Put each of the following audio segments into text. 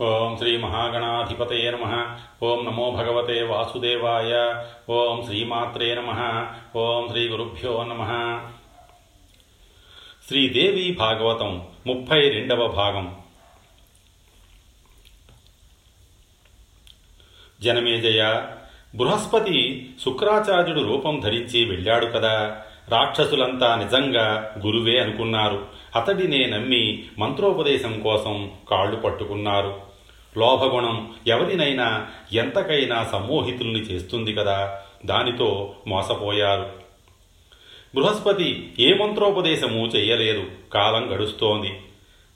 ఓం శ్రీ మహాగణాధిపతయ నమ. ఓం నమో భగవతే వాసుదేవాయ. ఓం శ్రీమాత్రే నమ. ఓం శ్రీ గురుభ్యో నమ. శ్రీదేవి భాగవతం ముప్పై రెండవ భాగం. జనమేజయ బృహస్పతి శుక్రాచార్యుడు రూపం ధరించి వెళ్ళాడు కదా. రాక్షసులంతా నిజంగా గురువే అనుకున్నారు. అతడినే నమ్మి మంత్రోపదేశం కోసం కాళ్ళు పట్టుకున్నారు. లోభగుణం ఎవరినైనా ఎంతకైనా సమ్మోహితుల్ని చేస్తుంది కదా? దానితో మోసపోయారు. బృహస్పతి ఏ మంత్రోపదేశము చెయ్యలేదు. కాలం గడుస్తోంది.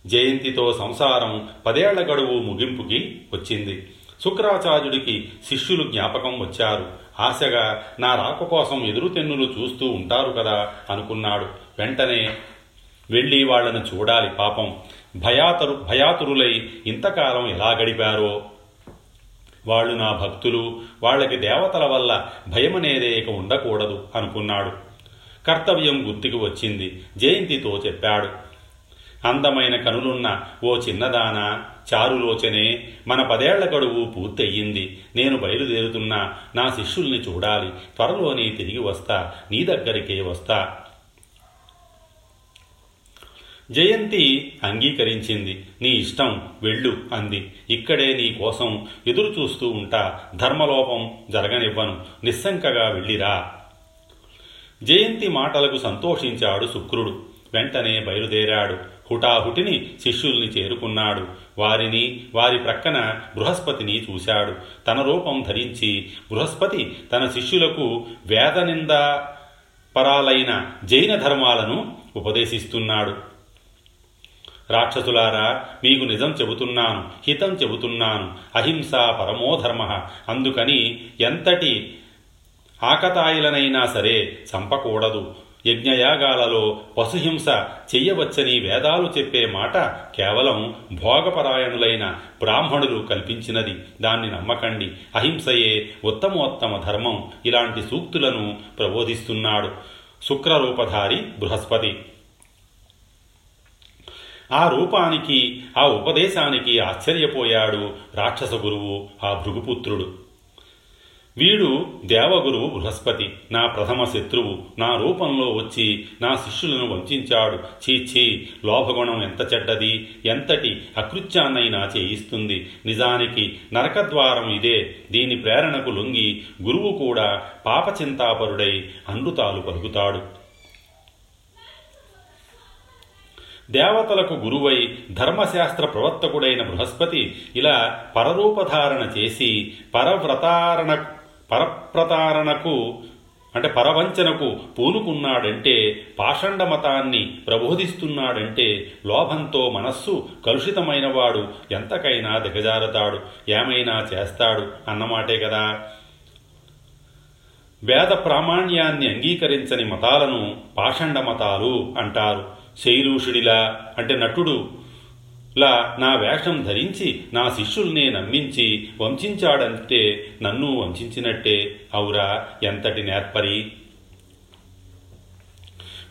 జయంతితో సంసారం పదేళ్ళ గడువు ముగింపుకి వచ్చింది. శుక్రాచార్యుడికి శిష్యులు జ్ఞాపకం వచ్చారు. ఆశగా నా రాక కోసం ఎదురుతెన్నులు చూస్తూ ఉంటారు కదా అనుకున్నాడు. వెంటనే వెళ్ళి వాళ్ళను చూడాలి పాపం. భయాతరు భయాతురులై ఇంతకాలం ఎలా గడిపారో? వాళ్ళు నా భక్తులు వాళ్ళకి దేవతల వల్ల భయమనేదే ఇక ఉండకూడదు అనుకున్నాడు. కర్తవ్యం గుర్తుకు వచ్చింది. జయంతితో చెప్పాడు. అందమైన కనులున్న ఓ చిన్నదాన చారులోచనే మన పదేళ్ళ గడువు పూర్తయ్యింది నేను బయలుదేరుతున్నా. నా శిష్యుల్ని చూడాలి. త్వరలోనే తిరిగి వస్తా. నీ దగ్గరికే వస్తా. జయంతి అంగీకరించింది. నీ ఇష్టం వెళ్ళు అంది. ఇక్కడే నీ కోసం ఎదురు చూస్తూ ఉంటా. ధర్మలోపం జరగనివ్వను. నిస్సంకగా వెళ్ళిరా. జయంతి మాటలకు సంతోషించాడు శుక్రుడు. వెంటనే బయలుదేరాడు. హుటాహుటిని శిష్యుల్ని చేరుకున్నాడు. వారిని వారి ప్రక్కన బృహస్పతిని చూశాడు. తన రూపం ధరించి బృహస్పతి తన శిష్యులకు వేదనింద పరాలైన జైన ధర్మాలను ఉపదేశిస్తున్నాడు. రాక్షసులారా మీకు నిజం చెబుతున్నాను హితం చెబుతున్నాను. అహింస పరమోధర్మ అందుకని ఎంతటి ఆకతాయిలనైనా సరే చంపకూడదు. యజ్ఞయాగాలలో పశుహింస చెయ్యవచ్చని వేదాలు చెప్పే మాట కేవలం భోగపరాయణులైన బ్రాహ్మణులు కల్పించినది. దాన్ని నమ్మకండి. అహింసయే ఉత్తమోత్తమ ధర్మం. ఇలాంటి సూక్తులను ప్రబోధిస్తున్నాడు శుక్రరూపధారి బృహస్పతి. ఆ రూపానికి ఆ ఉపదేశానికి ఆశ్చర్యపోయాడు రాక్షస గురువు ఆ భృగుపుత్రుడు. వీడు దేవగురువు బృహస్పతి నా ప్రథమ శత్రువు నా రూపంలో వచ్చి నా శిష్యులను వంచాడు. చీచీ లోభగుణం ఎంత చెడ్డది ఎంతటి అకృత్యాన్నైనా చేయిస్తుంది. నిజానికి నరకద్వారం ఇదే దీని ప్రేరణకు లొంగి గురువు కూడా పాపచింతాపరుడై అనృతాలు పలుకుతాడు. దేవతలకు గురువై ధర్మశాస్త్ర ప్రవర్తకుడైన బృహస్పతి ఇలా పరరూపధారణ చేసి పరవ్రతారణ పరప్రతారణకు అంటే పరవంచనకు పూనుకున్నాడంటే పాషండ మతాన్ని ప్రబోధిస్తున్నాడంటే లోభంతో మనస్సు కలుషితమైనవాడు ఎంతకైనా దిగజారతాడు ఏమైనా చేస్తాడు అన్నమాటే కదా. వేద ప్రామాణ్యాన్ని అంగీకరించని మతాలను పాషండ మతాలు అంటారు. శైలూషుడిలా అంటే నటుడు. లా నా వేషం ధరించి నా శిష్యుల్నే నమ్మించి వంచాడంటే నన్ను వంచినట్టే అవురా ఎంతటి నేర్పరి.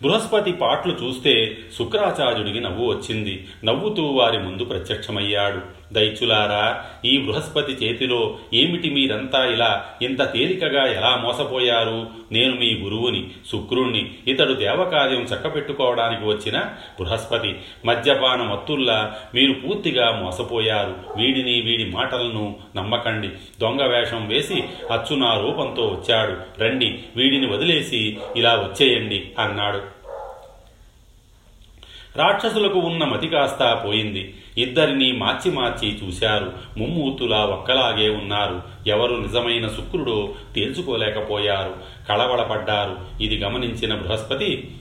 బృహస్పతి పాటలు చూస్తే శుక్రాచార్యుడికి నవ్వు వచ్చింది. నవ్వుతూ వారి ముందు ప్రత్యక్షమయ్యాడు. దైత్యులారా ఈ బృహస్పతి చేతిలో ఏమిటి మీరంతా ఇలా ఇంత తేలికగా ఎలా మోసపోయారు? నేను మీ గురువుని శుక్రుణ్ణి ఇతడు దేవకార్యం చక్కపెట్టుకోవడానికి వచ్చిన బృహస్పతి మద్యపాన మత్తుల్లా మీరు పూర్తిగా మోసపోయారు. వీడిని వీడి మాటలను నమ్మకండి. దొంగ వేషం వేసి అచ్చు నా రూపంతో వచ్చాడు. రండి వీడిని వదిలేసి ఇలా వచ్చేయండి అన్నాడు. రాక్షసులకు ఉన్న మతి కాస్తా పోయింది. ఇద్దరిని మార్చి మార్చి చూశారు. ముమ్మూతులా ఒక్కలాగే ఉన్నారు. ఎవరు నిజమైన శుక్రుడో తేల్చుకోలేకపోయారు. కళవళపడ్డారు. ఇది గమనించిన బృహస్పతి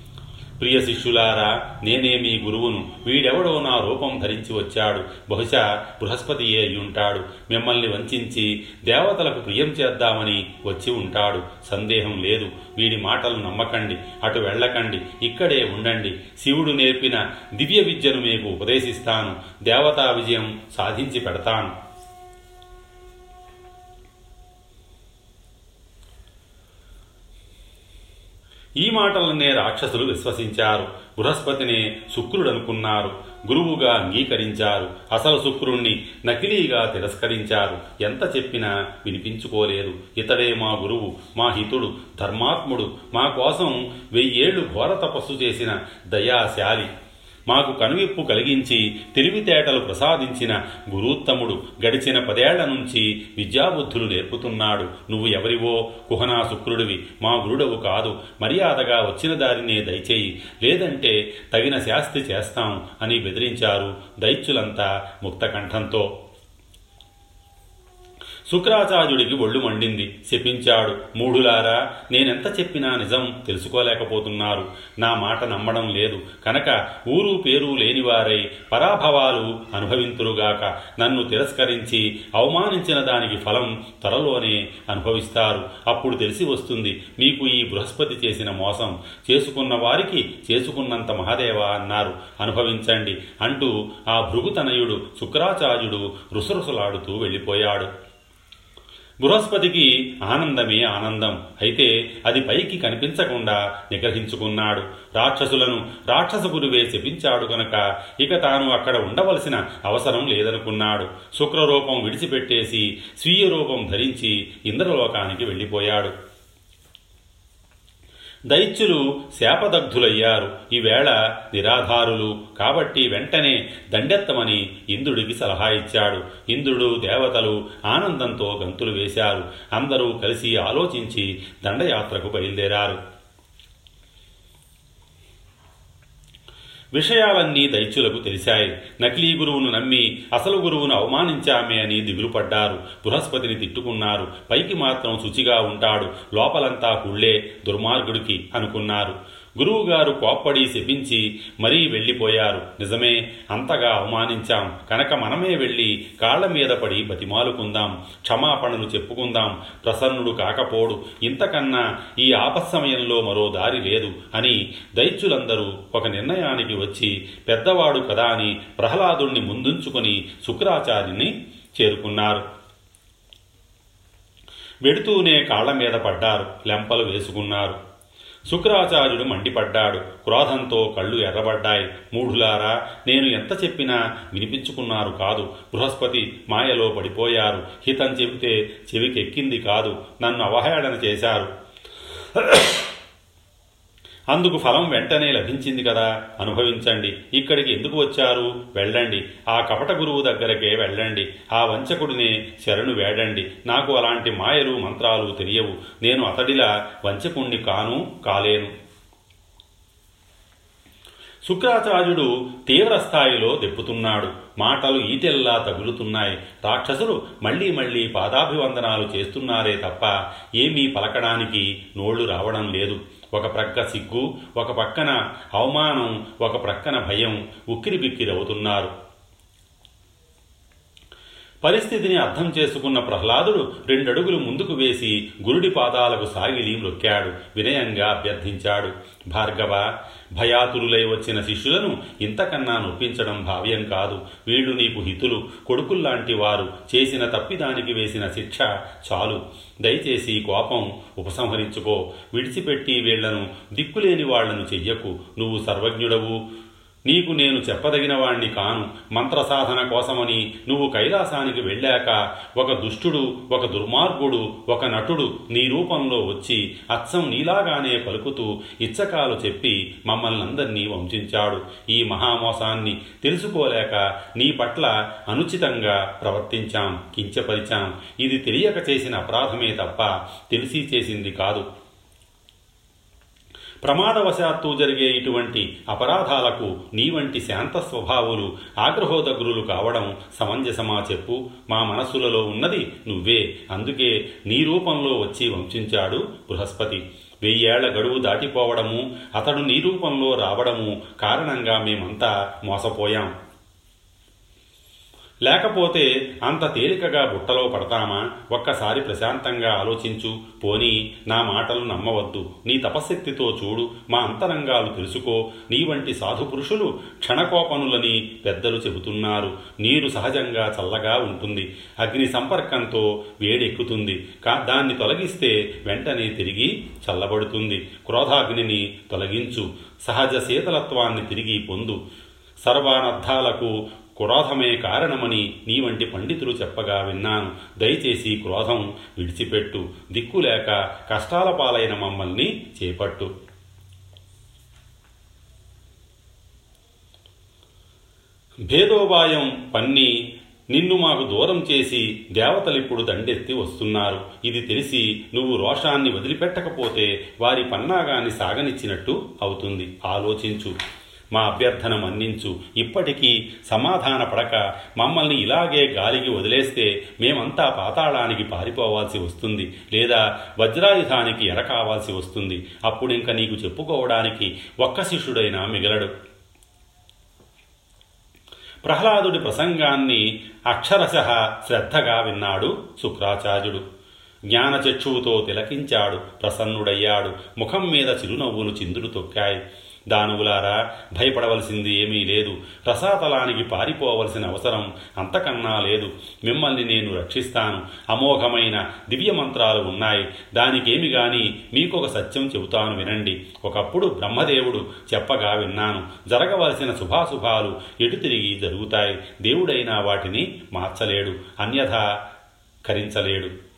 ప్రియ శిష్యులారా నేనే మీ గురువును. వీడెవడో నా రూపం ధరించి వచ్చాడు. బహుశా బృహస్పతియే అయ్యుంటాడు మిమ్మల్ని వంచి దేవతలకు ప్రియం చేద్దామని వచ్చి ఉంటాడు. సందేహం లేదు. వీడి మాటలు నమ్మకండి. అటు వెళ్ళకండి. ఇక్కడే ఉండండి. శివుడు నేర్పిన దివ్య విద్యను మీకు ఉపదేశిస్తాను. దేవతా విజయం సాధించి పెడతాను. ఈ మాటలనే రాక్షసులు విశ్వసించారు. బృహస్పతినే శుక్రుడనుకున్నారు. గురువుగా అంగీకరించారు. అసలు శుక్రుణ్ణి నకిలీగా తిరస్కరించారు. ఎంత చెప్పినా వినిపించుకోలేరు ఇతడే మా గురువు మా హితుడు ధర్మాత్ముడు మా కోసం వెయ్యేళ్ళు ఘోర తపస్సు చేసిన దయాశాలి. మాకు కనువిప్పు కలిగించి తెలివితేటలు ప్రసాదించిన గురుత్తముడు గడిచిన పదేళ్ళ నుంచి విద్యాబుద్ధులు నేర్పుతున్నాడు. నువ్వు ఎవరివో? కుహనా శుక్రుడివి. మా గురుడవు కాదు. మర్యాదగా వచ్చిన దారినే దయచేయి. లేదంటే తగిన శాస్తి చేస్తాం అని బెదిరించారు దైత్యులంతా ముక్తకంఠంతో. శుక్రాచార్యుడికి ఒళ్ళు మండింది. శపించాడు. మూఢులారా నేనెంత చెప్పినా నిజం తెలుసుకోలేకపోతున్నారు. నా మాట నమ్మడం లేదు. కనుక ఊరు పేరు లేనివారై పరాభవాలు అనుభవింతురుగాక నన్ను తిరస్కరించి అవమానించిన దానికి ఫలం త్వరలోనే అనుభవిస్తారు. అప్పుడు తెలిసి వస్తుంది మీకు ఈ బృహస్పతి చేసిన మోసం. చేసుకున్న వారికి చేసుకున్నంత మహాదేవ అన్నారు. అనుభవించండి అంటూ ఆ భృగుతనయుడు శుక్రాచార్యుడు రుసరుసలాడుతూ వెళ్ళిపోయాడు. బృహస్పతికి ఆనందమే ఆనందం. అయితే అది పైకి కనిపించకుండా నిగ్రహించుకున్నాడు. రాక్షసులను రాక్షస గురువే శపించాడు కనుక ఇక తాను అక్కడ ఉండవలసిన అవసరం లేదనుకున్నాడు. శుక్రరూపం విడిచిపెట్టేసి స్వీయ రూపం ధరించి ఇంద్రలోకానికి వెళ్ళిపోయాడు. దైత్యులు శాపదగ్ధులయ్యారు. ఈవేళ నిరాధారులు. కాబట్టి వెంటనే దండెత్తమని ఇంద్రుడికి సలహా ఇచ్చాడు. ఇంద్రుడు దేవతలు ఆనందంతో గంతులు వేశారు. అందరూ కలిసి ఆలోచించి దండయాత్రకు బయలుదేరారు. విషయాలన్నీ దైత్యులకు తెలిశాయి. నకిలీ గురువును నమ్మి అసలు గురువును అవమానించామే అని దిగులుపడ్డారు. బృహస్పతిని తిట్టుకున్నారు. పైకి మాత్రం శుచిగా ఉంటాడు. లోపలంతా కుళ్ళే దుర్మార్గుడికి అనుకున్నారు. గురువుగారు కోప్పడి శపించి మరీ వెళ్ళిపోయారు. నిజమే అంతగా అవమానించాం. కనుక మనమే వెళ్ళి కాళ్ళ మీద పడి బతిమాలుకుందాం. క్షమాపణలు చెప్పుకుందాం. ప్రసన్నుడు కాకపోడు. ఇంతకన్నా ఈ ఆపత్సమయంలో మరో దారి లేదు అని దైత్యులందరూ ఒక నిర్ణయానికి వచ్చి పెద్దవాడు కదా అని ప్రహ్లాదుణ్ణి ముందుంచుకొని శుక్రాచార్యుని చేరుకున్నారు. వెడుతూనే కాళ్ళ మీద పడ్డారు. లెంపలు వేసుకున్నారు. శుక్రాచార్యుడు మండిపడ్డాడు. క్రోధంతో కళ్ళు ఎర్రబడ్డాయి. మూఢులారా నేను ఎంత చెప్పినా వినిపించుకున్నారు కాదు. బృహస్పతి మాయలో పడిపోయారు. హితం చెబితే చెవికెక్కింది కాదు. నన్ను అవహేళన చేశారు. అందుకు ఫలం వెంటనే లభించింది కదా. అనుభవించండి. ఇక్కడికి ఎందుకు వచ్చారు? వెళ్ళండి. ఆ కపట గురువు దగ్గరకే వెళ్ళండి. ఆ వంచకుడినే శరణు వేడండి. నాకు అలాంటి మాయలు మంత్రాలు తెలియవు. నేను అతడిలా వంచకుణ్ణి కాను కాలేను. శుక్రాచార్యుడు తీవ్ర స్థాయిలో దెప్పుతున్నాడు మాటలు ఈటెల్లా తగులుతున్నాయి. రాక్షసులు మళ్ళీ మళ్ళీ పాదాభివందనాలు చేస్తున్నారే తప్ప ఏమీ పలకడానికి నోళ్ళు రావడం లేదు. ఒక ప్రక్క సిగ్గు ఒక పక్కన అవమానం ఒక ప్రక్కన భయం ఉక్కిరిబిక్కిరవుతున్నారు పరిస్థితిని అర్థం చేసుకున్న ప్రహ్లాదుడు రెండడుగులు ముందుకు వేసి గురుడి పాదాలకు సాగిలి మ్రొక్కాడు వినయంగా అభ్యర్థించాడు. భార్గవ భయాతురులై వచ్చిన శిష్యులను ఇంతకన్నా నొప్పించడం భావ్యం కాదు. వీళ్ళు నీకు హితులు. కొడుకుల్లాంటి వారు చేసిన తప్పిదానికి వేసిన శిక్ష చాలు. దయచేసి కోపం ఉపసంహరించుకో. విడిచిపెట్టి వీళ్ళను దిక్కులేని వాళ్ళను చెయ్యకు. నువ్వు సర్వజ్ఞుడవు. నీకు నేను చెప్పదగిన వాణ్ణి కాను. మంత్రసాధన కోసమని నువ్వు కైలాసానికి వెళ్ళాక ఒక దుష్టుడు ఒక దుర్మార్గుడు ఒక నటుడు నీ రూపంలో వచ్చి అచ్చం నీలాగానే పలుకుతూ ఇచ్చకాలు చెప్పి మమ్మల్ని అందరినీ వంశించాడు ఈ మహామోసాన్ని తెలుసుకోలేక నీ పట్ల అనుచితంగా ప్రవర్తించాం కించపరిచాం. ఇది తెలియక చేసిన అపరాధమే తప్ప తెలిసి చేసింది కాదు. ప్రమాదవశాత్తు జరిగే ఇటువంటి అపరాధాలకు నీ వంటి శాంత స్వభావులు ఆగ్రహోదగ్రులు కావడం సమంజసమా చెప్పు. మా మనస్సులలో ఉన్నది నువ్వే. అందుకే నీ రూపంలో వచ్చి వంశించాడు బృహస్పతి. వెయ్యేళ్ళ గడువు దాటిపోవడము అతడు నీ రూపంలో రావడము కారణంగా మేమంతా మోసపోయాం. లేకపోతే అంత తేలికగా బుట్టలో పడతామా? ఒక్కసారి ప్రశాంతంగా ఆలోచించు. పోనీ నా మాటలు నమ్మవద్దు. నీ తపశక్తితో చూడు. మా అంతరంగాలు తెలుసుకో. నీ వంటి సాధు పురుషులు క్షణకోపనులని పెద్దలు చెబుతున్నారు. నీరు సహజంగా చల్లగా ఉంటుంది. అగ్ని సంపర్కంతో వేడెక్కుతుంది. కా దాన్ని తొలగిస్తే వెంటనే తిరిగి చల్లబడుతుంది. క్రోధాగ్నిని తొలగించు. సహజ శీతలత్వాన్ని తిరిగి పొందు. సర్వానర్థాలకు క్రోధమే కారణమని నీ వంటి పండితులు చెప్పగా విన్నాను. దయచేసి క్రోధం విడిచిపెట్టు. దిక్కులేక కష్టాల పాలైన మమ్మల్ని చేపట్టు. భేదోపాయం పన్ని నిన్ను మాకు దూరం చేసి దేవతలిప్పుడు దండెత్తి వస్తున్నారు. ఇది తెలిసి నువ్వు రోషాన్ని వదిలిపెట్టకపోతే వారి పన్నాగాన్ని సాగనిచ్చినట్టు అవుతుంది. ఆలోచించు. మా అభ్యర్థన మన్నించు ఇప్పటికీ సమాధాన పడక మమ్మల్ని ఇలాగే గాలికి వదిలేస్తే మేమంతా పాతాళానికి పారిపోవాల్సి వస్తుంది. లేదా వజ్రాయుధానికి ఎరకావాల్సి వస్తుంది. అప్పుడింక నీకు చెప్పుకోవడానికి ఒక్క శిష్యుడైనా మిగలడు. ప్రహ్లాదుడి ప్రసంగాన్ని అక్షరశ శ్రద్ధగా విన్నాడు శుక్రాచార్యుడు. జ్ఞానచక్షువుతో తిలకించాడు. ప్రసన్నుడయ్యాడు. ముఖం మీద చిరునవ్వులు చిందులు తొక్కాయి. దానవులారా భయపడవలసింది ఏమీ లేదు. రసాతలానికి పారిపోవలసిన అవసరం అంతకన్నా లేదు. మిమ్మల్ని నేను రక్షిస్తాను. అమోఘమైన దివ్య మంత్రాలు ఉన్నాయి. దానికేమి గాని మీకొక సత్యం చెబుతాను వినండి. ఒకప్పుడు బ్రహ్మదేవుడు చెప్పగా విన్నాను. జరగవలసిన శుభాశుభాలు ఎటు తిరిగి జరుగుతాయి? దేవుడైనా వాటిని మార్చలేడు. అన్యథా కరించలేడు.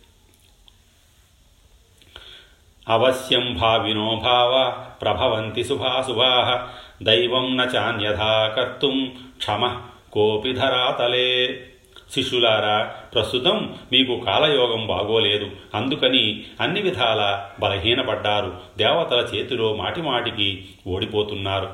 అవశ్యం భావినో భావ ప్రభవంతి శుభాశుభా దైవం న చాన్యథా కర్తుం క్షమ కోపి ధరాతలే. శిష్యులారా ప్రస్తుతం మీకు కాలయోగం బాగోలేదు. అందుకని అన్ని విధాల బలహీనపడ్డారు. దేవతల చేతిలో మాటిమాటికి ఓడిపోతున్నారు.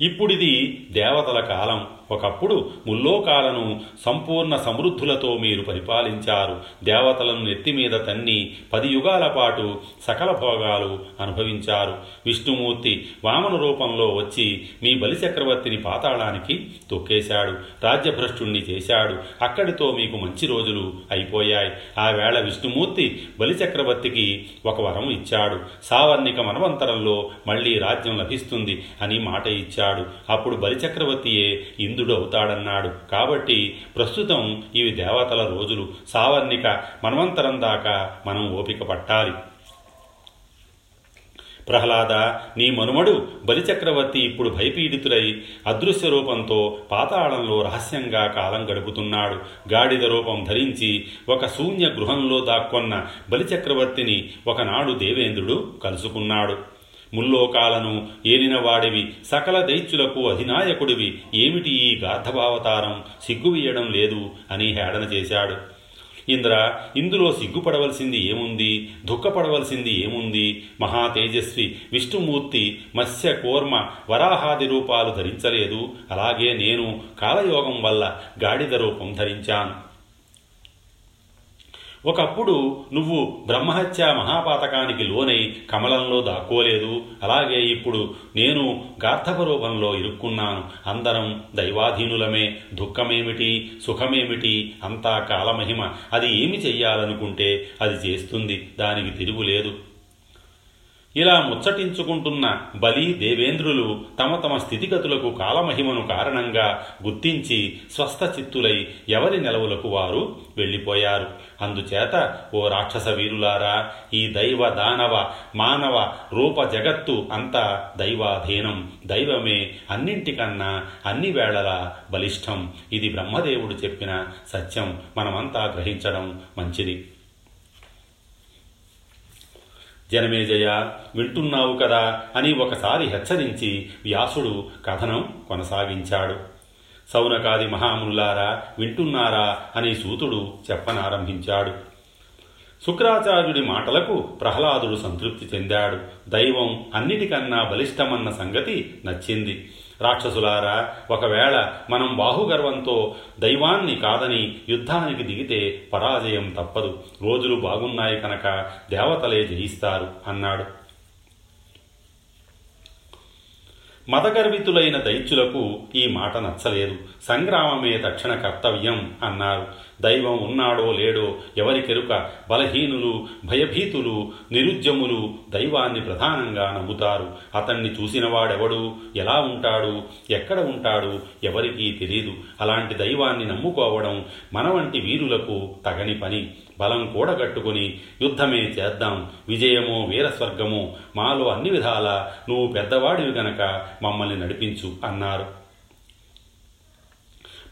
ఇప్పుడిది దేవతల కాలం. ఒకప్పుడు ముల్లోకాలను సంపూర్ణ సమృద్ధులతో మీరు పరిపాలించారు. దేవతలను నెత్తిమీద తన్ని పది యుగాల పాటు సకల భోగాలు అనుభవించారు. విష్ణుమూర్తి వామన రూపంలో వచ్చి మీ బలిచక్రవర్తిని పాతాళానికి తొక్కేశాడు. రాజ్యభ్రష్టుణ్ణి చేశాడు. అక్కడితో మీకు మంచి రోజులు అయిపోయాయి. ఆ వేళ విష్ణుమూర్తి బలిచక్రవర్తికి ఒక వరం ఇచ్చాడు. సావర్ణిక మనవంతరంలో మళ్ళీ రాజ్యం లభిస్తుంది అని మాట ఇచ్చాడు. అప్పుడు బలిచక్రవర్తియే ఇందు అవుతాడన్నాడు కాబట్టి ప్రస్తుతం ఇవి దేవతల రోజులు. సావర్ణిక మన్వంతరం దాకా మనం ఓపిక పట్టాలి. ప్రహ్లాద నీ మనుమడు బలిచక్రవర్తి ఇప్పుడు భయపీడితులై అదృశ్య రూపంతో పాతాళంలో రహస్యంగా కాలం గడుపుతున్నాడు. గాడిద రూపం ధరించి ఒక శూన్య గృహంలో దాక్కొన్న బలిచక్రవర్తిని ఒకనాడు దేవేంద్రుడు కలుసుకున్నాడు. ముల్లోకాలను ఏలిన వాడివి సకల దైత్యులకు అధినాయకుడివి. ఏమిటి ఈ గార్ధభావతారం సిగ్గువీయడం లేదు అని హేళన చేశాడు. ఇంద్ర ఇందులో సిగ్గుపడవలసింది ఏముంది? దుఃఖపడవలసింది ఏముంది? మహా తేజస్వి విష్ణుమూర్తి మత్స్య కూర్మ వరాహాది రూపాలు ధరించలేదు. అలాగే నేను కాలయోగం వల్ల గాడిద రూపం ధరించాను. ఒకప్పుడు నువ్వు బ్రహ్మహత్య మహాపాతకానికి లోనై కమలంలో దాక్కోలేదు. అలాగే ఇప్పుడు నేను గార్ధప రూపంలో ఇరుక్కున్నాను. అందరం దైవాధీనులమే. దుఃఖమేమిటి? సుఖమేమిటి? అంతా కాలమహిమ. అది ఏమి చెయ్యాలనుకుంటే అది చేస్తుంది. దానికి తిరుగులేదు. ఇలా ముచ్చటించుకుంటున్న బలి దేవేంద్రులు తమ తమ స్థితిగతులకు కాలమహిమను కారణంగా గుర్తించి స్వస్థ చిత్తులై ఎవరి నెలవులకు వారు వెళ్ళిపోయారు. అందుచేత ఓ రాక్షస వీరులారా ఈ దైవ దానవ మానవ రూప జగత్తు అంతా దైవాధీనం. దైవమే అన్నింటికన్నా అన్ని వేళలా బలిష్టం. ఇది బ్రహ్మదేవుడు చెప్పిన సత్యం మనమంతా గ్రహించడం మంచిది. జనమేజయ వింటున్నావు కదా అని ఒకసారి హెచ్చరించి వ్యాసుడు కథనం కొనసాగించాడు. సౌనకాది మహామునులారా వింటున్నారా అని సూతుడు చెప్పనారంభించాడు. శుక్రాచార్యుడి మాటలకు ప్రహ్లాదుడు సంతృప్తి చెందాడు. దైవం అన్నిటికన్నా బలిష్టమన్న సంగతి నచ్చింది. రాక్షసులారా ఒకవేళ మనం బాహుగర్వంతో దైవాన్ని కాదని యుద్ధానికి దిగితే పరాజయం తప్పదు. రోజులు బాగున్నాయి కనుక దేవతలే జయిస్తారు అన్నాడు. మతగర్వితులైన దైత్యులకు ఈ మాట నచ్చలేదు. సంగ్రామమే తక్షణ కర్తవ్యం అన్నారు. దైవం ఉన్నాడో లేడో ఎవరికెరుక బలహీనులు భయభీతులు నిరుద్యములు దైవాన్ని ప్రధానంగా నమ్ముతారు. అతన్ని చూసినవాడెవడు ఎలా ఉంటాడు? ఎక్కడ ఉంటాడు? ఎవరికీ తెలియదు అలాంటి దైవాన్ని నమ్ముకోవడం మన వంటి వీరులకు తగని పని. బలం కూడగట్టుకుని యుద్ధమే చేద్దాం. విజయమో వీరస్వర్గమో మాలో అన్ని విధాలా నువ్వు పెద్దవాడివి గనక మమ్మల్ని నడిపించు అన్నారు.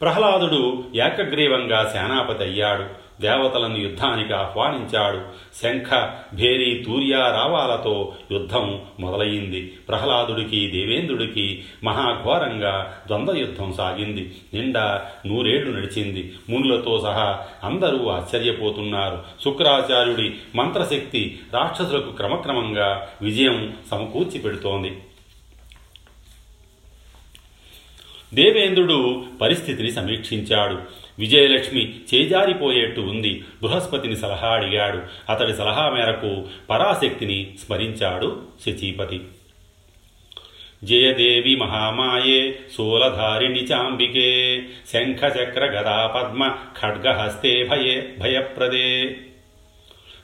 ప్రహ్లాదుడు ఏకగ్రీవంగా సేనాపతి అయ్యాడు. దేవతలను యుద్ధానికి ఆహ్వానించాడు. శంఖ భేరి తూర్య రావాలతో యుద్ధం మొదలయ్యింది. ప్రహ్లాదుడికి దేవేంద్రుడికి మహాఘోరంగా ద్వంద్వ యుద్ధం సాగింది. నిండా నూరేళ్ళు నడిచింది. మునులతో సహా అందరూ ఆశ్చర్యపోతున్నారు. శుక్రాచార్యుడి మంత్రశక్తి రాక్షసులకు క్రమక్రమంగా విజయం సమకూర్చి పెడుతోంది దేవేంద్రుడు పరిస్థితిని సమీక్షించాడు. విజయలక్ష్మి చేజారిపోయేట్టు ఉంది. బృహస్పతిని సలహా అడిగాడు. అతడి సలహా మేరకు పరాశక్తిని స్మరించాడు శచీపతి. జయదేవి మహామాయే శూలధారిణి చాంబికే శంఖచక్ర గదా పద్మ ఖడ్గహస్తే భయే భయప్రదే.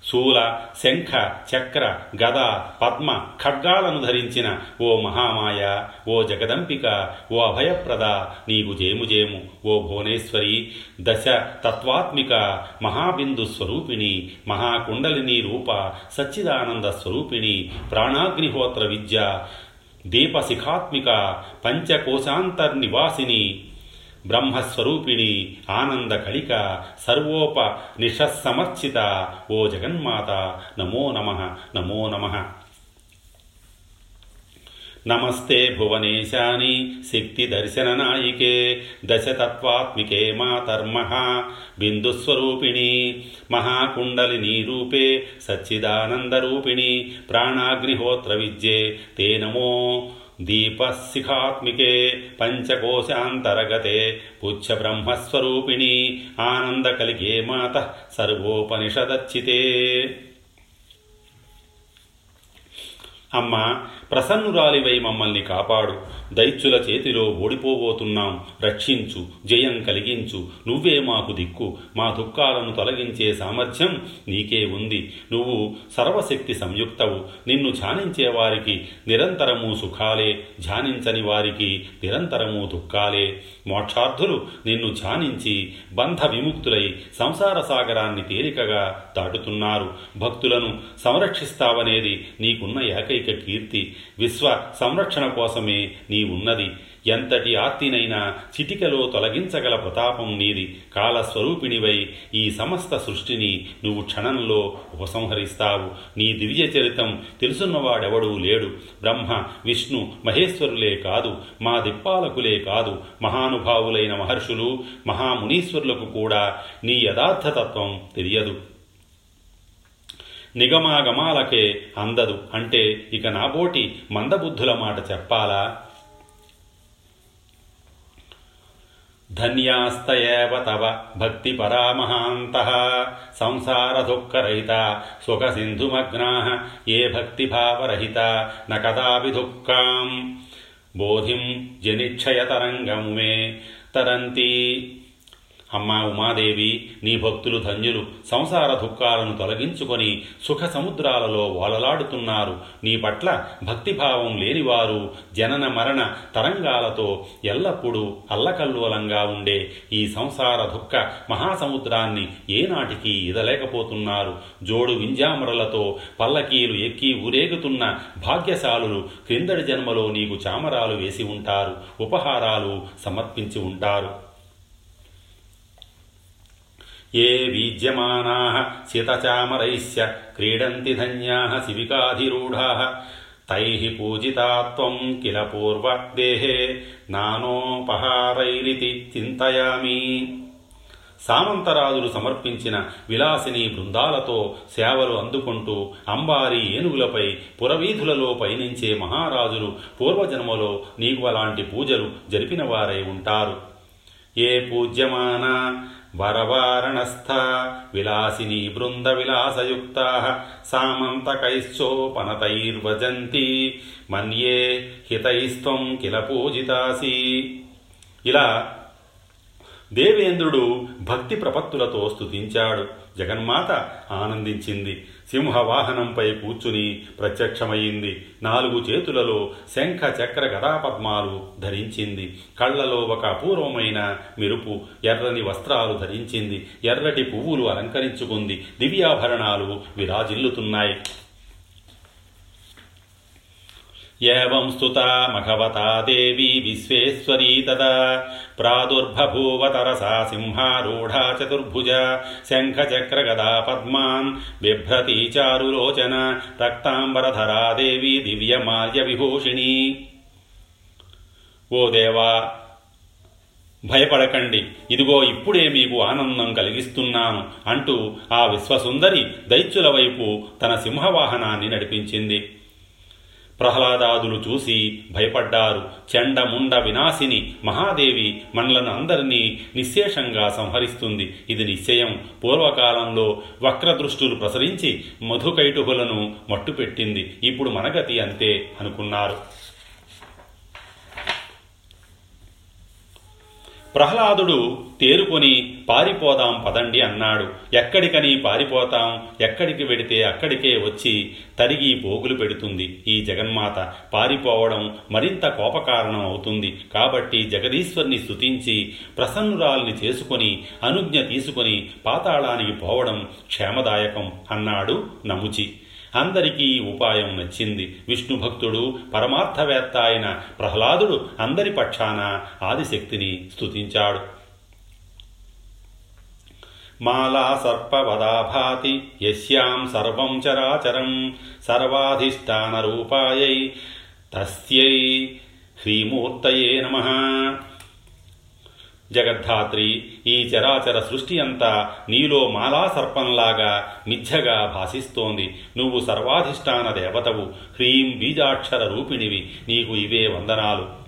శూల శంఖ చక్ర గద పద్మ ఖడ్గాలను ధరించిన ఓ మహామాయ ఓ జగదంపిక ఓ అభయప్రద నీకు జేము జేము ఓ భువనేశ్వరి దశ తత్వాత్మిక మహాబిందు స్వరూపిణి మహాకుండలిని రూప సచ్చిదానంద స్వరూపిణి ప్రాణాగ్నిహోత్ర విద్య దీపశిఖాత్మిక పంచకోశాంతర్నివాసిని బ్రహ్మస్వరూపిణి ఆనంద కళిక సర్వోప నిషస్సమర్చిత ఓ జగన్మాత నమో నమ నమో నమ. నమస్తే భువనేశాని శక్తి దర్శన నాయికే దశతత్వాత్మికే మాతర్మహా బిందుస్వరూపిణి మహాకుండలిని రూపే సచ్చిదానందరూపిణి ప్రాణాగ్నిహోత్ర విద్యే తే నమో దీపశిఖాత్మికే పంచకోశాంతరగతే పుచ్ఛబ్రహ్మస్వరూపిణీ ఆనంద కలిగే మాత సర్వోపనిషదచ్చితే అమ్మ ప్రసన్నురాలివై మమ్మల్ని కాపాడు దైత్యుల చేతిలో ఓడిపోబోతున్నాం. రక్షించు జయం కలిగించు. నువ్వే మాకు దిక్కు. మా దుఃఖాలను తొలగించే సామర్థ్యం నీకే ఉంది. నువ్వు సర్వశక్తి సంయుక్తవు. నిన్ను ధ్యానించే వారికి నిరంతరము సుఖాలే. ధ్యానించని వారికి నిరంతరము దుఃఖాలే. మోక్షార్థులు నిన్ను ధ్యానించి బంధ విముక్తులై సంసార సాగరాన్ని తేలికగా దాటుతున్నారు. భక్తులను సంరక్షిస్తావనేది నీకున్న ఏకైక కీర్తి. విశ్వ సంరక్షణ కోసమే నీ ఉన్నది ఎంతటి ఆత్తినైనా చిటికలో తొలగించగల ప్రతాపం నీది. కాలస్వరూపిణివై ఈ సమస్త సృష్టిని నువ్వు క్షణంలో ఉపసంహరిస్తావు. నీ దివ్య చరితం తెలుసున్నవాడెవడూ లేడు. బ్రహ్మ విష్ణు మహేశ్వరులే కాదు. మా దిప్పాలకులే కాదు. మహానుభావులైన మహర్షులు మహామునీశ్వరులకు కూడా నీ యథార్థతత్వం తెలియదు. నిగమాగమాలకే అందదు. అంటే ఇక నాబోటి మందబుద్ధుల మాట చెప్పాలా? धन्यास्तयेव तव भक्तिपरामहान्तः। सुख सिंधुमग्ना ये भक्तिभावरहिता न कदिदुक् बोधि जनिक्षय तरंगं मे तरती అమ్మా ఉమాదేవి నీ భక్తులు ధన్యులు సంసార దుఃఖాలను తొలగించుకొని సుఖ సముద్రాలలో ఓలలాడుతున్నారు నీ పట్ల భక్తిభావం లేనివారు జనన మరణ తరంగాలతో ఎల్లప్పుడూ అల్లకల్లోలంగా ఉండే ఈ సంసార దుఃఖ మహాసముద్రాన్ని ఏనాటికి ఇదలేకపోతున్నారు. జోడు వింజామరలతో పల్లకీలు ఎక్కి ఊరేగుతున్న భాగ్యశాలులు క్రిందడి జన్మలో నీకు చామరాలు వేసి ఉంటారు ఉపహారాలు సమర్పించి ఉంటారు. ఏ వీజ్యమానా శితచామరైశ్య క్రీడంతి ధన్యా శివికాధిరూఢా తై పూజితా త్వం కిల పూర్వదేహే నానోపహారైరితి చింతయామి. సామంతరాజులు సమర్పించిన విలాసిని బృందాలతో సేవలు అందుకుంటూ అంబారి ఏనుగులపై పురవీధులలో పయనించే మహారాజులు పూర్వజన్మలో నీకు అలాంటి పూజలు జరిపిన వారై ఉంటారు. ఏ పూజ్యమాన వరవారణస్థా. విలాసిని బృంద విలాసయుక్త సామంతకైశ్చోపనతైర్వజంతి. మన్యే హితైస్త్వం కిల పూజితాసి. ఇలా దేవేంద్రుడు భక్తి ప్రపత్తులతో స్తుతించాడు. జగన్మాత ఆనందించింది. సింహవాహనంపై కూర్చుని ప్రత్యక్షమైంది నాలుగు చేతులలో శంఖ చక్ర గదాపద్మాలు ధరించింది. కళ్ళలో ఒక అపూర్వమైన మెరుపు ఎర్రని వస్త్రాలు ధరించింది. ఎర్రటి పువ్వులు అలంకరించుకుంది. దివ్యాభరణాలు విరాజిల్లుతున్నాయి. ఏం స్తుతా మఘవతా దేవీ విశ్వేశ్వరీ తదా. ప్రాదుర్బభూవతరసా సింహారూఢా చతుర్భుజ శంఖచక్రగదా పద్మాన్. బిభ్రతి చారులోచన రక్తాంబరధరా దేవి దివ్యమాల్య విభూషిణి ఓ దేవా భయపడకండి. ఇదిగో ఇప్పుడే మీకు ఆనందం కలిగిస్తున్నాను అంటూ ఆ విశ్వసుందరి దైత్యుల వైపు తన సింహవాహనాన్ని నడిపించింది. ప్రహ్లాదాదులు చూసి భయపడ్డారు. చెండముండ వినాశిని మహాదేవి మనలను అందరినీ నిశ్శేషంగా సంహరిస్తుంది. ఇది నిశ్చయం. పూర్వకాలంలో వక్రదృష్టులు ప్రసరించి మధుకైటుకులను మట్టుపెట్టింది. ఇప్పుడు మనగతి అంతే అనుకున్నారు. ప్రహ్లాదుడు తేరుకొని పారిపోదాం పదండి అన్నాడు. ఎక్కడికని పారిపోతాం? ఎక్కడికి వెడితే అక్కడికే వచ్చి తరిగి పోగులు పెడుతుంది. ఈ జగన్మాత పారిపోవడం మరింత కోపకారణం అవుతుంది. కాబట్టి జగదీశ్వర్ని స్థుతించి ప్రసన్నురాల్ని చేసుకొని అనుజ్ఞ తీసుకొని పాతాళానికి పోవడం క్షేమదాయకం అన్నాడు నముచి అందరికీ ఈ ఉపాయం నచ్చింది. విష్ణు భక్తుడు పరమార్థవేత్త అయిన ప్రహ్లాదుడు అందరి పక్షాన ఆదిశక్తిని స్తుతించాడు. మాలా సర్పవదాభాతి యస్యాం సర్వం చరాచరం సర్వాధిష్టాన రూపాయై తస్యై శ్రీమూర్తయే నమ. జగద్ధాత్రి ఈ చరాచర సృష్టి అంతా నీలో మాలా సర్పంలాగా మిథ్యగా భాసిస్తోంది. నువ్వు సర్వాధిష్టాన దేవతవు హ్రీం బీజాక్షర రూపిణివి. నీకు ఇవే వందనాలు.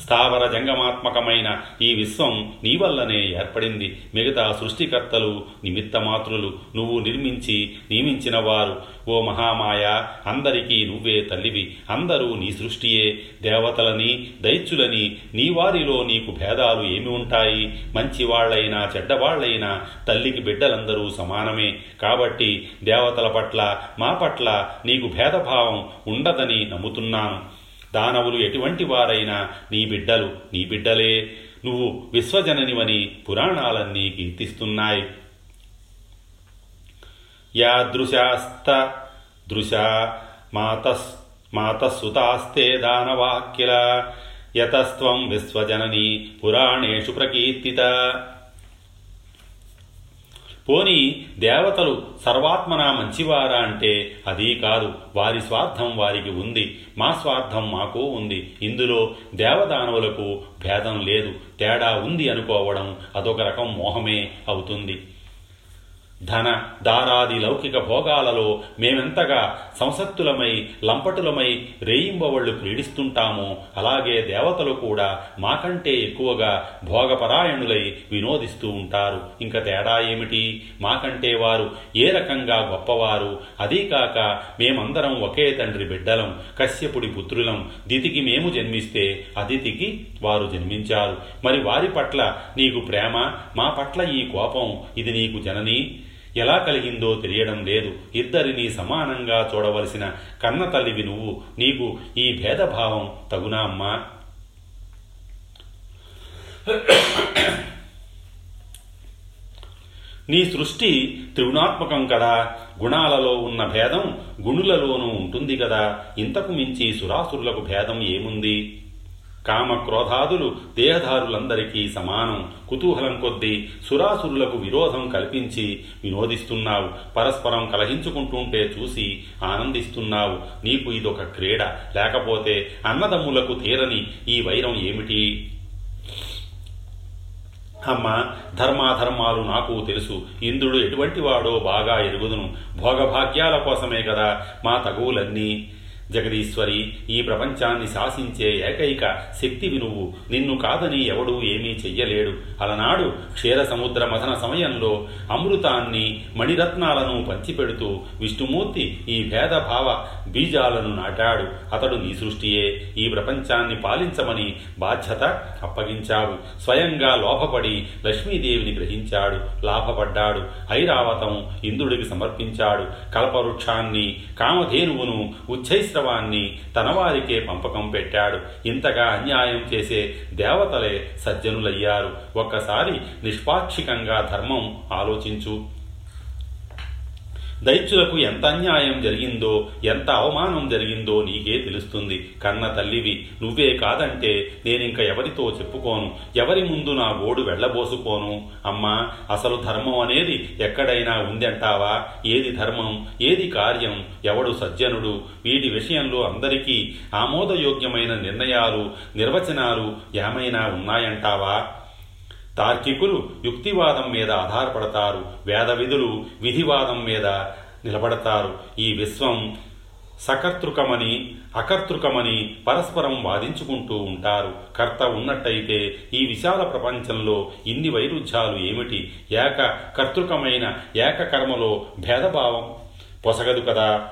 స్థావర జంగమాత్మకమైన ఈ విశ్వం నీ వల్లనే ఏర్పడింది. మిగతా సృష్టికర్తలు నిమిత్తమాత్రులు నువ్వు నిర్మించి నియమించిన వారు ఓ మహామాయ అందరికీ నువ్వే తల్లివి. అందరూ నీ సృష్టియే. దేవతలని దైత్యులని నీ వారిలో నీకు భేదాలు ఏమి ఉంటాయి? మంచివాళ్ళైనా చెడ్డవాళ్ళైనా తల్లికి బిడ్డలందరూ సమానమే. కాబట్టి దేవతల పట్ల మా పట్ల నీకు భేదభావం ఉండదని నమ్ముతున్నాను. దానవులు ఎటువంటి వారైనా నీ బిడ్డలు నీ బిడ్డలే. నువ్వు విశ్వజననివని పురాణాలన్నీ కీర్తిస్తున్నాయి. యాదృశాస్త దృశా మాతస్ మాతస్సుతాస్తే దానవాక్కిల యతస్త్వం విశ్వజనని పురాణేషు ప్రకీర్తిత. పోని దేవతలు సర్వాత్మన మంచివారా అంటే అదీ కాదు. వారి స్వార్థం వారికి ఉంది. మా స్వార్థం మాకు ఉంది. ఇందులో దేవదానవులకు భేదం లేదు. తేడా ఉంది అనుకోవడం అదొక రకం మోహమే అవుతుంది. ధన దారాది లౌకిక భోగాలలో మేమెంతగా సంసత్తులమై లంపటులమై రేయింబవళ్ళు క్రీడిస్తుంటామో అలాగే దేవతలు కూడా మాకంటే ఎక్కువగా భోగపరాయణులై వినోదిస్తూ ఉంటారు. ఇంక తేడా ఏమిటి? మాకంటే వారు ఏ రకంగా గొప్పవారు? అదీ కాక మేమందరం ఒకే తండ్రి బిడ్డలం కశ్యపుడి పుత్రులం. దితికి మేము జన్మిస్తే అదితికి వారు జన్మించారు. మరి వారి పట్ల నీకు ప్రేమ? మా పట్ల ఈ కోపం? ఇది నీకు జనని? ఎలా కలిగిందో తెలియడం లేదు. ఇద్దరిని సమానంగా చూడవలసిన కన్న తల్లివి నువ్వు. నీకు ఈ భేదభావం తగునా అమ్మా? నీ సృష్టి త్రిగుణాత్మకం కదా. గుణాలలో ఉన్న భేదం గుణులలోనూ ఉంటుంది కదా. ఇంతకు మించి సురాసురులకు భేదం ఏముంది? కామ క్రోధాదులు దేహదారులందరికీ సమానం. కుతూహలం కొద్దీ సురాసురులకు విరోధం కల్పించి వినోదిస్తున్నావు. పరస్పరం కలహించుకుంటుంటే చూసి ఆనందిస్తున్నావు. నీకు ఇదొక క్రీడ. లేకపోతే అన్నదమ్ములకు తీరని ఈ వైరం ఏమిటి? అమ్మ ధర్మాధర్మాలు నాకు తెలుసు. ఇంద్రుడు ఎటువంటి వాడో బాగా ఎరుగుదును. భోగభాగ్యాల కోసమే కదా మా తగువులన్నీ. జగదీశ్వరి ఈ ప్రపంచాన్ని శాసించే ఏకైక శక్తివి నువ్వు నిన్ను కాదని ఎవడూ ఏమీ చెయ్యలేడు. అలనాడు క్షీర సముద్ర మథన సమయంలో అమృతాన్ని మణిరత్నాలను పంచిపెడుతూ విష్ణుమూర్తి ఈ భేదభావ బీజాలను నాటాడు. అతడు నీ సృష్టియే. ఈ ప్రపంచాన్ని పాలించమని బాధ్యత అప్పగించావు. స్వయంగా లోపపడి లక్ష్మీదేవిని గ్రహించాడు. లాభపడ్డాడు. ఐరావతం ఇంద్రుడికి సమర్పించాడు. కల్పవృక్షాన్ని కామధేనువును ఉచ్చైశ్రవాన్ని తన వారికే పంపకం పెట్టాడు. ఇంతగా అన్యాయం చేసే దేవతలే సజ్జనులయ్యారు. ఒక్కసారి నిష్పాక్షికంగా ధర్మం ఆలోచించు. దైత్యులకు ఎంత అన్యాయం జరిగిందో ఎంత అవమానం జరిగిందో నీకే తెలుస్తుంది. కన్న తల్లివి నువ్వే కాదంటే నేనింక ఎవరితో చెప్పుకోను? ఎవరి ముందు నా గోడు వెళ్ళబోసుకోను? అమ్మా అసలు ధర్మం అనేది ఎక్కడైనా ఉందంటావా? ఏది ధర్మం? ఏది కార్యం? ఎవడు సజ్జనుడు? వీటి విషయంలో అందరికీ ఆమోదయోగ్యమైన నిర్ణయాలు నిర్వచనాలు ఏమైనా ఉన్నాయంటావా? తార్కికులు యుక్తివాదం మీద ఆధారపడతారు. వేద విధులు విధివాదం మీద నిలబడతారు. ఈ విశ్వం సకర్తృకమని అకర్తృకమని పరస్పరం వాదించుకుంటూ ఉంటారు. కర్త ఉన్నట్టయితే ఈ విశాల ప్రపంచంలో ఇన్ని వైరుధ్యాలు ఏమిటి? ఏక కర్తృకమైన ఏకకర్మలో భేదభావం పొసగదు కదా?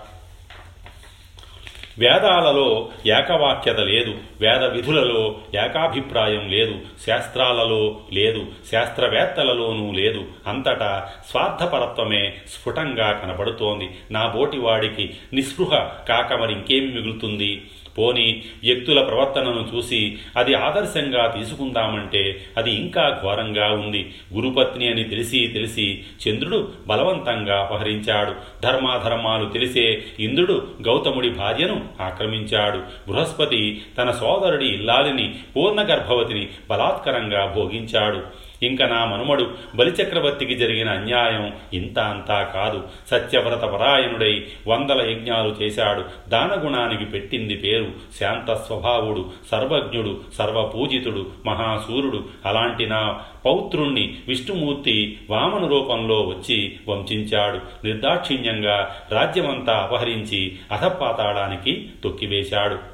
వేదాలలో ఏకవాక్యత లేదు వేద విధులలో ఏకాభిప్రాయం లేదు శాస్త్రాలలో లేదు శాస్త్రవేత్తలలోనూ లేదు. అంతటా స్వార్థపరత్వమే స్ఫుటంగా కనబడుతోంది. నా బోటివాడికి నిస్పృహ కాక మరింకేం మిగులుతుంది? పోని వ్యక్తుల ప్రవర్తనను చూసి అది ఆదర్శంగా తీసుకుందామంటే అది ఇంకా ఘోరంగా ఉంది. గురుపత్ని అని తెలిసి తెలిసి చంద్రుడు బలవంతంగా అపహరించాడు. ధర్మాధర్మాలు తెలిసే ఇంద్రుడు గౌతముడి భార్యను ఆక్రమించాడు. బృహస్పతి తన సోదరుడి ఇల్లాలిని పూర్ణ గర్భవతిని బలాత్కరంగా భోగించాడు. ఇంక నా మనుమడు బలిచక్రవర్తికి జరిగిన అన్యాయం ఇంత అంతా కాదు. సత్యవ్రత పరాయణుడై వందల యజ్ఞాలు చేశాడు. దానగుణానికి పెట్టింది పేరు శాంత స్వభావుడు సర్వజ్ఞుడు సర్వపూజితుడు మహాసూరుడు. అలాంటి నా పౌత్రుణ్ణి విష్ణుమూర్తి వామన రూపంలో వచ్చి వంశించాడు నిర్దాక్షిణ్యంగా రాజ్యమంతా అపహరించి అధపాతాళానికి తొక్కివేశాడు.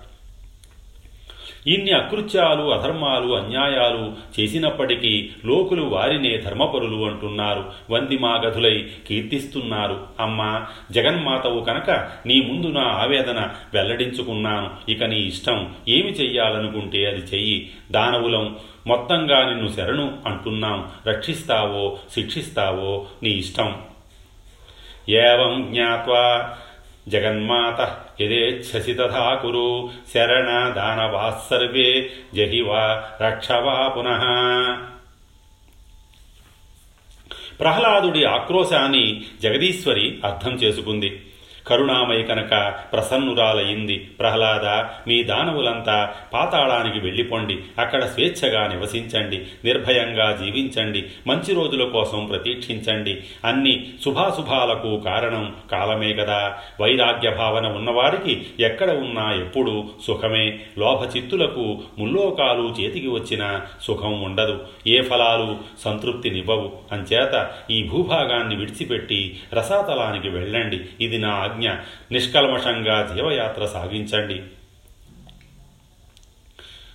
ఇన్ని అకృత్యాలు అధర్మాలు అన్యాయాలు చేసినప్పటికీ లోకులు వారినే ధర్మపరులు అంటున్నారు. వందిమాగధులై కీర్తిస్తున్నారు. అమ్మా జగన్మాతవు కనుక నీ ముందు నా ఆవేదన వెల్లడించుకున్నాను. ఇక నీ ఇష్టం ఏమి చెయ్యాలనుకుంటే అది చెయ్యి. దానవులం మొత్తంగా నిన్ను శరణు అంటున్నాం. రక్షిస్తావో శిక్షిస్తావో నీ ఇష్టం. ఏవం జ్ఞాత్వా జగన్మాత యదేచ్ఛసి తథా కురు. శరణ దానవాः సర్వే జహివా రక్షవా పునః. ప్రహ్లాదుడి ఆక్రోశాన్ని జగదీశ్వరి అర్థం చేసుకుంది. కరుణామయ కనుక ప్రసన్నురాలయ్యింది ప్రహ్లాద మీ దానవులంతా పాతాళానికి వెళ్ళిపోండి. అక్కడ స్వేచ్ఛగా నివసించండి. నిర్భయంగా జీవించండి. మంచి రోజుల కోసం ప్రతీక్షించండి. అన్ని శుభాశుభాలకు కారణం కాలమే కదా వైరాగ్య భావన ఉన్నవారికి ఎక్కడ ఉన్నా ఎప్పుడు సుఖమే. లోభచిత్తులకు ముల్లోకాలు చేతికి వచ్చిన సుఖం ఉండదు. ఏ ఫలాలు సంతృప్తినివ్వవు అంచేత ఈ భూభాగాన్ని విడిచిపెట్టి రసాతలానికి వెళ్ళండి. ఇది నా ఆజ్ఞ. నిష్కల్మషంగా జీవయాత్ర సాగించండి.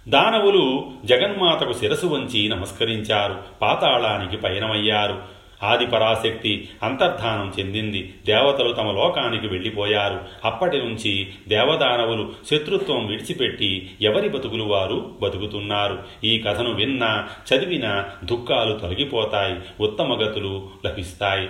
దానవులు జగన్మాతకు శిరసు వంచి నమస్కరించారు. పాతాళానికి పయనమయ్యారు. ఆది పరాశక్తి అంతర్ధానం చెందింది. దేవతలు తమ లోకానికి వెళ్ళిపోయారు. అప్పటి నుంచి దేవదానవులు శత్రుత్వం విడిచిపెట్టి ఎవరి బతుకులు వారు బతుకుతున్నారు? ఈ కథను విన్నా చదివినా దుఃఖాలు తొలగిపోతాయి. ఉత్తమగతులు లభిస్తాయి.